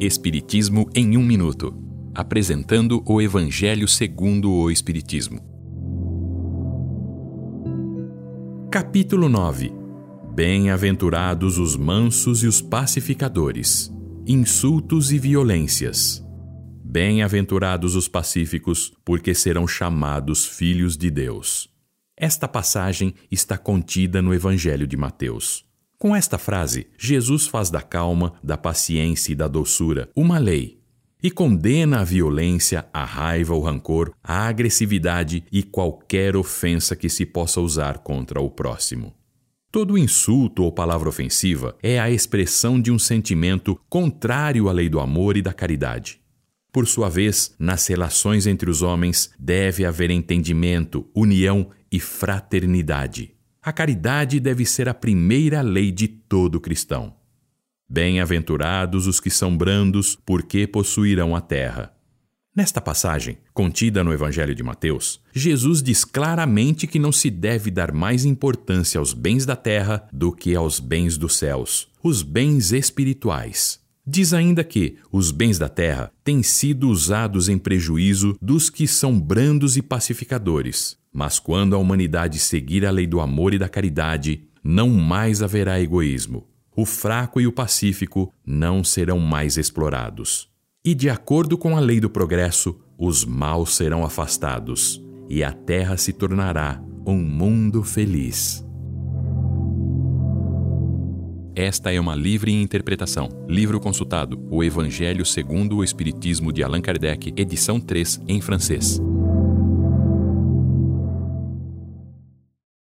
Espiritismo em um minuto, apresentando o Evangelho segundo o Espiritismo. Capítulo 9. Bem-aventurados os mansos e os pacificadores. Insultos e violências. Bem-aventurados os pacíficos, porque serão chamados filhos de Deus. Esta passagem está contida no Evangelho de Mateus. Com esta frase, Jesus faz da calma, da paciência e da doçura uma lei e condena a violência, a raiva, o rancor, a agressividade e qualquer ofensa que se possa usar contra o próximo. Todo insulto ou palavra ofensiva é a expressão de um sentimento contrário à lei do amor e da caridade. Por sua vez, nas relações entre os homens deve haver entendimento, união e fraternidade. A caridade deve ser a primeira lei de todo cristão. Bem-aventurados os que são brandos, porque possuirão a terra. Nesta passagem, contida no Evangelho de Mateus, Jesus diz claramente que não se deve dar mais importância aos bens da terra do que aos bens dos céus, os bens espirituais. Diz ainda que os bens da terra têm sido usados em prejuízo dos que são brandos e pacificadores. Mas quando a humanidade seguir a lei do amor e da caridade, não mais haverá egoísmo. O fraco e o pacífico não serão mais explorados. E de acordo com a lei do progresso, os maus serão afastados, e a terra se tornará um mundo feliz. Esta é uma livre interpretação. Livro consultado: O Evangelho segundo o Espiritismo de Allan Kardec, edição 3, em francês.